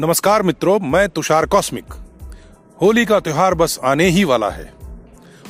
नमस्कार मित्रों, मैं तुषार कॉस्मिक। होली का त्योहार बस आने ही वाला है।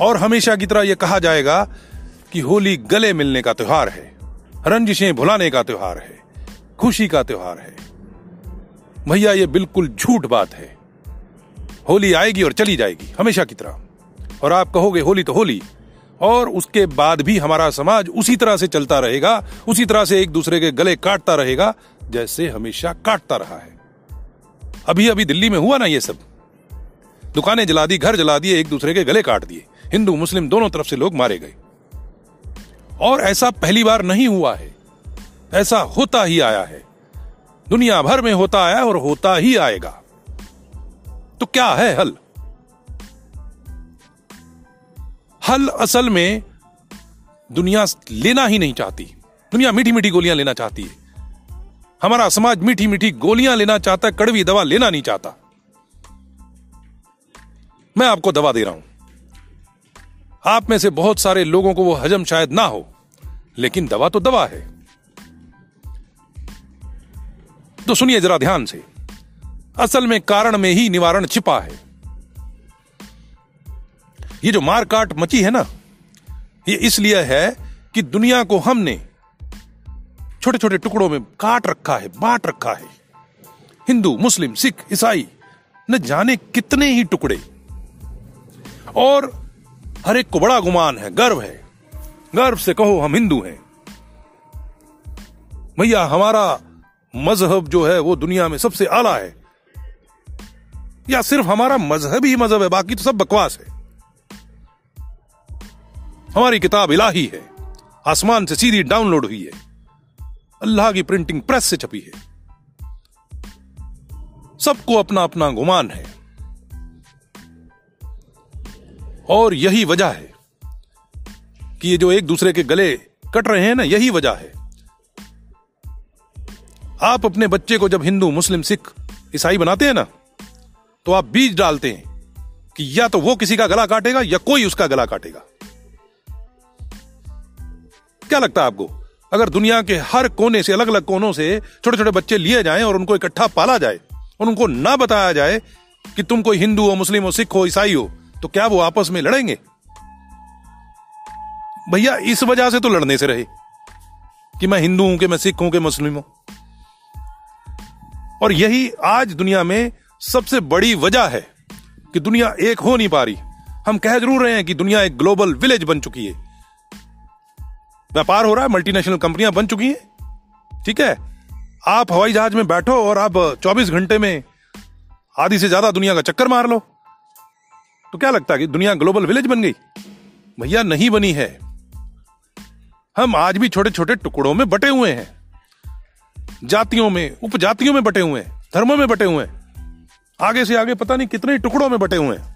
और हमेशा की तरह यह कहा जाएगा कि होली गले मिलने का त्योहार है, रंजिशें भुलाने का त्योहार है, खुशी का त्योहार है। भैया ये बिल्कुल झूठ बात है। होली आएगी और चली जाएगी, हमेशा की तरह। और आप कहोगे होली तो होली, और उसके बाद भी हमारा समाज उसी तरह से चलता रहेगा, उसी तरह से एक दूसरे के गले काटता रहेगा, जैसे हमेशा काटता रहा है। अभी अभी दिल्ली में हुआ ना ये सब। दुकानें जला दी, घर जला दिए, एक दूसरे के गले काट दिए। हिंदू, मुस्लिम दोनों तरफ़ से लोग मारे गए। और ऐसा पहली बार नहीं हुआ है। ऐसा होता ही आया है। दुनिया भर में होता आया और होता ही आएगा। तो क्या है हल? हल असल में दुनिया लेना ही नहीं चाहती। दुनिया मीठी मीठी गोलियाँ लेना चाहती है। हमारा समाज मीठी मीठी गोलियाँ लेना चाहता है कड़वी दवा लेना नहीं चाहता। मैं आपको दवा दे रहा हूँ। आप में से बहुत सारे लोगों को वो हजम शायद ना हो, लेकिन दवा तो दवा है। तो सुनिए जरा ध्यान से, असल में कारण में ही निवारण छिपा है। ये जो मारकाट मची है ना, ये इसलिए है कि दुनिया को हमने छोटे छोटे टुकड़ों में काट रखा है, बांट रखा है। हिंदू, मुस्लिम, सिख, ईसाई, न जाने कितने ही टुकड़े। और हर एक को बड़ा गुमान है, गर्व है। गर्व से कहो, हम हिंदू हैं। भैया, हमारा मज़हब जो है, वो दुनिया में सबसे आला है। या सिर्फ़ हमारा मज़हब ही मज़हब है, बाकी तो सब बकवास है। हमारी किताब इलाही है। आसमान से सीधी डाउनलोड हुई है। अल्लाह की प्रिंटिंग प्रेस से छपी है। सबको अपना अपना गुमान है। और यही वजह है कि ये जो एक दूसरे के गले कट रहे हैं ना, यही वजह है। आप अपने बच्चे को जब हिंदू, मुस्लिम, सिख, ईसाई बनाते हैं ना तो आप बीज डालते हैं कि या तो वो किसी का गला काटेगा या कोई उसका गला काटेगा। क्या लगता है आपको? अगर दुनिया के हर कोने से अलग अलग कोनों से छोटे छोटे बच्चे लिए जाएँ और उनको इकट्ठा पाला जाए और उनको ना बताया जाए कि तुम कोई हिंदू हो, मुस्लिम हो, सिख हो, ईसाई हो तो क्या वो आपस में लड़ेंगे? भैया, इस वजह से तो लड़ने से रहे कि मैं हिंदू हूँ कि मैं सिख हूँ कि मुस्लिम हूँ। और यही आज दुनिया में सबसे बड़ी वजह है कि दुनिया एक हो नहीं पा रही। हम कह ज़रूर रहे हैं कि दुनिया एक ग्लोबल विलेज बन चुकी है। व्यापार हो रहा है मल्टीनेशनल कंपनियाँ बन चुकी हैं। ठीक है? आप हवाई जहाज़ में बैठो और आप 24 घंटे में आधी से ज़्यादा दुनिया का चक्कर मार लो। तो क्या लगता है कि दुनिया ग्लोबल विलेज बन गई? भैया, नहीं बनी है। हम आज भी छोटे छोटे टुकड़ों में बटे हुए हैं। जातियों में, उपजातियों में बटे हुए हैं, धर्मों में बटे हुए हैं। आगे से आगे पता नहीं कितने टुकड़ों में बटे हुए हैं।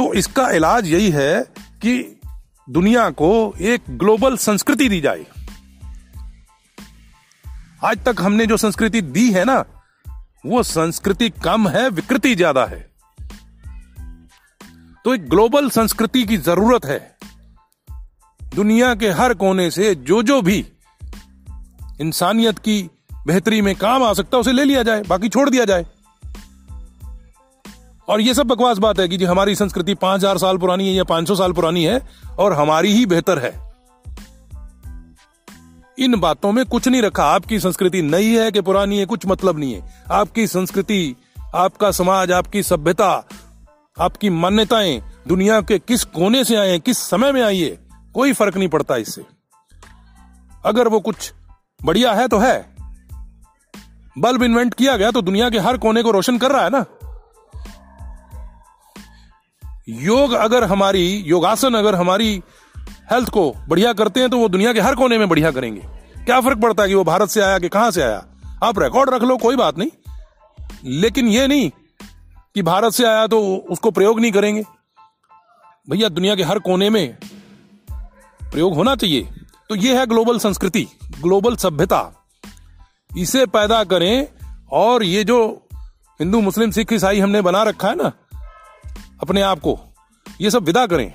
तो इसका इलाज यही है कि दुनिया को एक ग्लोबल संस्कृति दी जाए। आज तक हमने जो संस्कृति दी है ना, वो संस्कृति कम है, विकृति ज़्यादा है। तो एक ग्लोबल संस्कृति की ज़रूरत है। दुनिया के हर कोने से जो जो भी इंसानियत की बेहतरी में काम आ सकता है, उसे ले लिया जाए, बाकी छोड़ दिया जाए। और ये सब बकवास बात है कि जी हमारी संस्कृति पाँच हज़ार साल पुरानी है या पाँच सौ साल पुरानी है और हमारी ही बेहतर है। इन बातों में कुछ नहीं रखा। आपकी संस्कृति नई है कि पुरानी है, कुछ मतलब नहीं है। आपकी संस्कृति, आपका समाज, आपकी सभ्यता, आपकी मान्यताएँ दुनिया के किस कोने से आए हैं, किस समय में आई है, कोई फ़र्क नहीं पड़ता इससे। अगर वो कुछ बढ़िया है तो है। बल्ब इन्वेंट किया गया तो दुनिया के हर कोने को रोशन कर रहा है ना। योग अगर हमारी, योगासन अगर हमारी हेल्थ को बढ़िया करते हैं तो वो दुनिया के हर कोने में बढ़िया करेंगे। क्या फ़र्क पड़ता है कि वो भारत से आया कि कहाँ से आया? आप रिकॉर्ड रख लो, कोई बात नहीं। लेकिन ये नहीं कि भारत से आया तो उसको प्रयोग नहीं करेंगे। भैया, दुनिया के हर कोने में प्रयोग होना चाहिए। तो ये है ग्लोबल संस्कृति ग्लोबल सभ्यता। इसे पैदा करें और ये जो हिंदू, मुस्लिम, सिख, ईसाई हमने बना रखा है ना अपने आप को। ये सब विदा करें।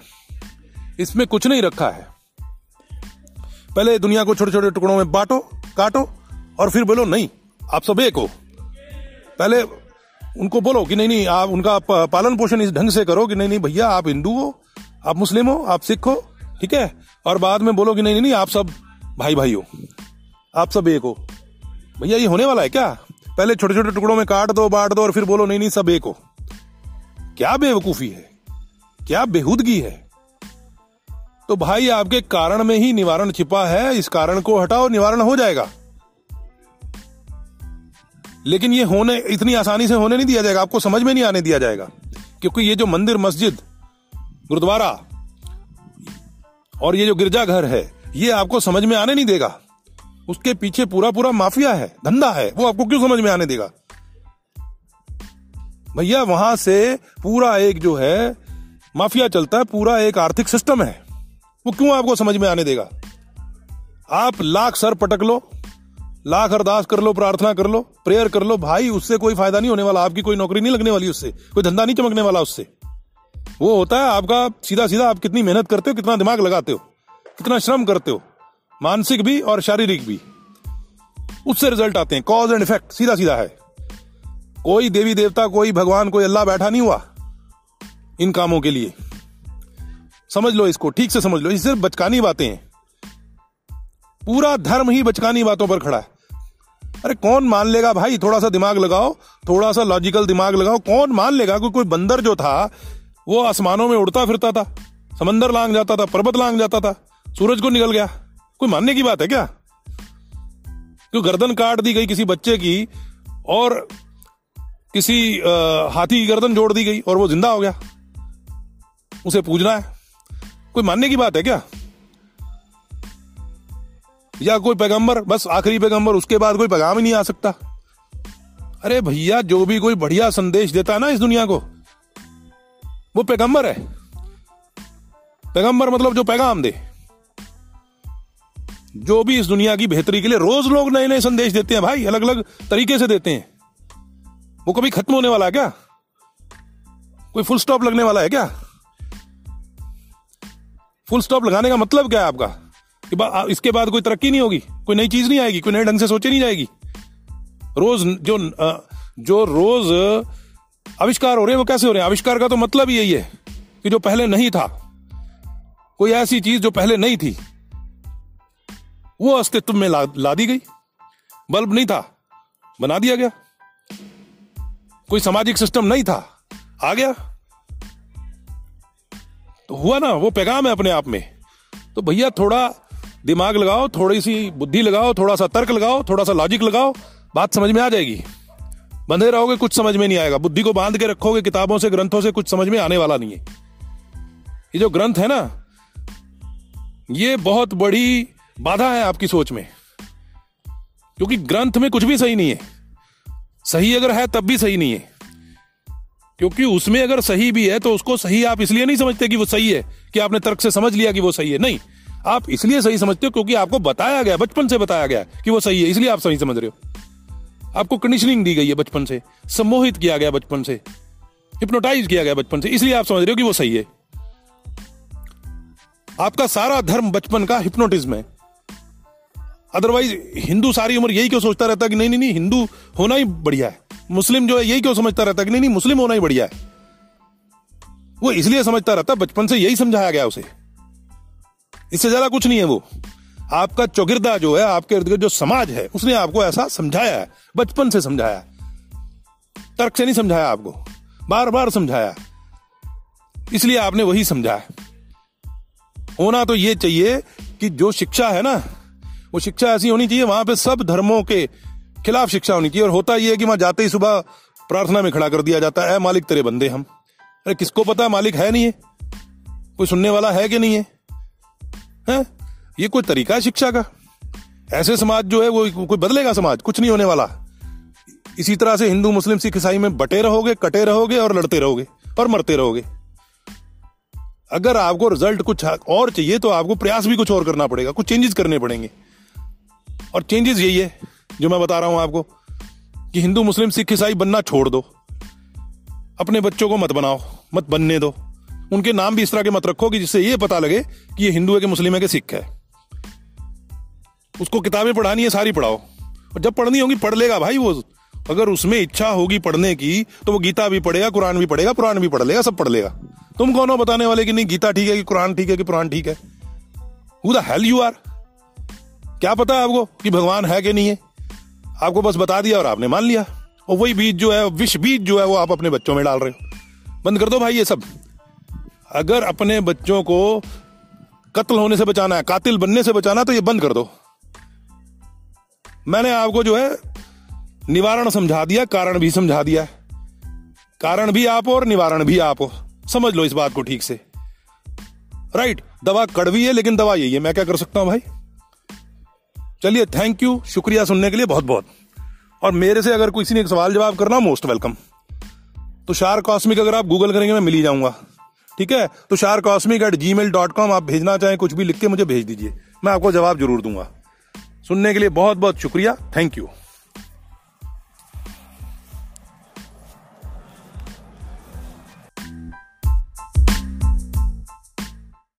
इसमें कुछ नहीं रखा है। पहले दुनिया को छोटे छोटे टुकड़ों में बांटो, काटो और फिर बोलो, नहीं, आप सब एक हो। पहले उनको बोलो कि, नहीं नहीं, आप, उनका पालन पोषण इस ढंग से करो कि, नहीं नहीं, भैया, आप हिंदू हो, आप मुस्लिम हो, आप सिख हो, ठीक है? और बाद में बोलो कि, नहीं नहीं आप सब भाई भाई हो, आप सब एक हो। भैया, ये होने वाला है क्या? पहले छोटे छोटे टुकड़ों में काट दो, बांट दो और फिर बोलो, नहीं नहीं, सब एक हो। क्या बेवकूफ़ी है? क्या बेहूदगी है? तो भाई, आपके कारण में ही निवारण छिपा है। इस कारण को हटाओ, निवारण हो जाएगा। लेकिन ये होने, इतनी आसानी से होने नहीं दिया जाएगा। आपको समझ में नहीं आने दिया जाएगा। क्योंकि ये जो मंदिर, मस्जिद, गुरुद्वारा और ये जो गिरजाघर है, ये आपको समझ में आने नहीं देगा। उसके पीछे पूरा पूरा माफिया है, धंधा है। वो आपको क्यों समझ में आने देगा? भैया, वहाँ से पूरा एक जो है, माफिया चलता है, पूरा एक आर्थिक सिस्टम है। वो क्यों आपको समझ में आने देगा? आप लाख सर पटक लो, लाख अरदास कर लो, प्रार्थना कर लो प्रेयर कर लो, भाई, उससे कोई फ़ायदा नहीं होने वाला, आपकी कोई नौकरी नहीं लगने वाली उससे, कोई धंधा नहीं चमकने वाला उससे। वो होता है, आपका सीधा सीधा आप कितनी मेहनत करते हो, कितना दिमाग लगाते हो, कितना श्रम करते हो, मानसिक भी और शारीरिक भी। उससे रिज़ल्ट आते हैं कॉज एंड इफ़ेक्ट सीधा सीधा है। कोई देवी देवता, कोई भगवान, कोई अल्लाह बैठा नहीं हुआ इन कामों के लिए। समझ लो इसको, ठीक से समझ लो। ये सिर्फ़ बचकानी बातें हैं। पूरा धर्म ही बचकानी बातों पर खड़ा है। अरे कौन मान लेगा भाई थोड़ा सा दिमाग लगाओ थोड़ा सा लॉजिकल दिमाग लगाओ। कौन मान लेगा कोई कोई बंदर जो था, वो आसमानों में उड़ता फिरता था, समंदर लांग जाता था, पर्वत लांग जाता था, सूरज को निकल गया। कोई मानने की बात है क्या? क्यों गर्दन काट दी गई किसी बच्चे की, और किसी हाथी की गर्दन जोड़ दी गई और वो ज़िंदा हो गया। उसे पूजना है। कोई मानने की बात है क्या? या कोई पैगंबर, बस आखिरी पैगंबर, उसके बाद कोई पैगाम ही नहीं आ सकता? अरे भैया, जो भी कोई बढ़िया संदेश देता है ना इस दुनिया को, वो पैगंबर है। पैगंबर मतलब जो पैगाम दे। जो भी इस दुनिया की बेहतरी के लिए रोज लोग नए नए संदेश देते हैं भाई अलग अलग तरीके से देते हैं। वो कभी खत्म होने वाला है क्या? कोई फुल स्टॉप लगने वाला है क्या? फुल स्टॉप लगाने का मतलब क्या है आपका? कि बा, इसके बाद कोई तरक्की नहीं होगी कोई नई चीज़ नहीं आएगी कोई नए ढंग से सोची नहीं जाएगी। रोज जो जो रोज आविष्कार हो रहे हैं वो कैसे हो रहे हैं? आविष्कार का तो मतलब यही है कि जो पहले नहीं था कोई ऐसी चीज़ जो पहले नहीं थी वो अस्तित्व में ला, ला दी गई। बल्ब नहीं था बना दिया गया। कोई सामाजिक सिस्टम नहीं था। आ गया। तो हुआ ना, वो पैगाम है अपने आप में। तो भैया थोड़ा दिमाग लगाओ, थोड़ी सी बुद्धि लगाओ, थोड़ा सा तर्क लगाओ, थोड़ा सा लॉजिक लगाओ, बात समझ में आ जाएगी। बंधे रहोगे, कुछ समझ में नहीं आएगा। बुद्धि को बाँध के रखोगे, किताबों से, ग्रंथों से कुछ समझ में आने वाला नहीं है। ये जो ग्रंथ है ना, ये बहुत बड़ी बाधा है आपकी सोच में। क्योंकि ग्रंथ में कुछ भी सही नहीं है। सही अगर है, तब भी सही नहीं है। क्योंकि उसमें अगर सही भी है तो उसको सही आप इसलिए नहीं समझते कि वो सही है, कि आपने तर्क से समझ लिया कि वो सही है। नहीं, आप इसलिए सही समझते हो क्योंकि आपको बताया गया, बचपन से बताया गया कि वो सही है, इसलिए आप सही समझ रहे हो। आपको कंडीशनिंग दी गई है बचपन से, सम्मोहित किया गया बचपन से हिप्नोटाइज किया गया बचपन से, इसलिए आप समझ रहे हो कि वो सही है। आपका सारा धर्म बचपन का हिप्नोटिज्म है। अदरवाइज़ हिंदू सारी उम्र यही क्यों सोचता रहता कि नहीं नहीं नहीं हिंदू होना ही बढ़िया है। मुस्लिम जो है, यही क्यों समझता रहता कि नहीं नहीं मुस्लिम होना ही बढ़िया है। वो इसलिए समझता रहता, बचपन से यही समझाया गया उसे। इससे ज़्यादा कुछ नहीं है वो। आपका चौगिरदा जो है, आपके इर्द गिर्द जो समाज है, उसने आपको ऐसा समझाया है। बचपन से समझाया तर्क से नहीं समझाया आपको। बार बार समझाया इसलिए आपने वही समझा होना तो ये चाहिए कि जो शिक्षा है ना वो शिक्षा ऐसी होनी चाहिए, वहाँ पे सब धर्मों के खिलाफ शिक्षा होनी चाहिए। और होता ये है कि वहाँ जाते ही सुबह प्रार्थना में खड़ा कर दिया जाता है मालिक, तेरे बंदे हम। अरे, किसको पता, मालिक है नहीं है? कोई सुनने वाला है कि नहीं है? है? ये कोई तरीका है शिक्षा का? ऐसे समाज जो है, वो कोई बदलेगा समाज? कुछ नहीं होने वाला। इसी तरह से हिंदू, मुस्लिम, सिख, ईसाई में बटे रहोगे, कटे रहोगे और लड़ते रहोगे और मरते रहोगे। अगर आपको रिज़ल्ट कुछ और चाहिए तो आपको प्रयास भी कुछ और करना पड़ेगा, कुछ चेंजेस करने पड़ेंगे। और चेंजेस यही है, जो मैं बता रहा हूँ आपको, कि हिंदू मुस्लिम सिख ईसाई बनना छोड़ दो। अपने बच्चों को मत बनाओ, मत बनने दो। उनके नाम भी इस तरह के मत रखो कि जिससे ये पता लगे कि ये हिंदू है कि मुस्लिम है कि सिख है। उसको किताबें पढ़ानी है, सारी पढ़ाओ। और जब पढ़नी होगी, पढ़ लेगा भाई वो। अगर उसमें इच्छा होगी पढ़ने की तो वो गीता भी पढ़ेगा, कुरान भी पढ़ेगा पुराण भी पढ़ लेगा, सब पढ़ लेगा। तुम कौन हो बताने वाले कि नहीं, गीता ठीक है कि कुरान ठीक है कि पुराण ठीक है? Who the hell you are क्या पता है आपको कि भगवान है कि नहीं है? आपको बस बता दिया और आपने मान लिया। और वही बीज जो है, विष बीज जो है, वो आप अपने बच्चों में डाल रहे हो। बंद कर दो भाई ये सब। अगर अपने बच्चों को कत्ल होने से बचाना है, कातिल बनने से बचाना तो ये बंद कर दो। मैंने आपको जो है, निवारण समझा दिया, कारण भी समझा दिया कारण भी आप हो और निवारण भी आप हो। समझ लो इस बात को ठीक से। राइट, दवा कड़वी है, लेकिन दवा यही है। मैं क्या कर सकता हूँ भाई? चलिए थैंक यू शुक्रिया सुनने के लिए बहुत बहुत और मेरे से अगर किसी ने एक सवाल जवाब करना मोस्ट वेलकम तो शार कॉस्मिक अगर आप गूगल करेंगे, मैं मिल ही जाऊँगा। ठीक है? तो शार cosmic at Gmail dot com आप भेजना चाहें, कुछ भी लिख के मुझे भेज दीजिए। मैं आपको जवाब ज़रूर दूँगा। सुनने के लिए बहुत बहुत शुक्रिया। Thank you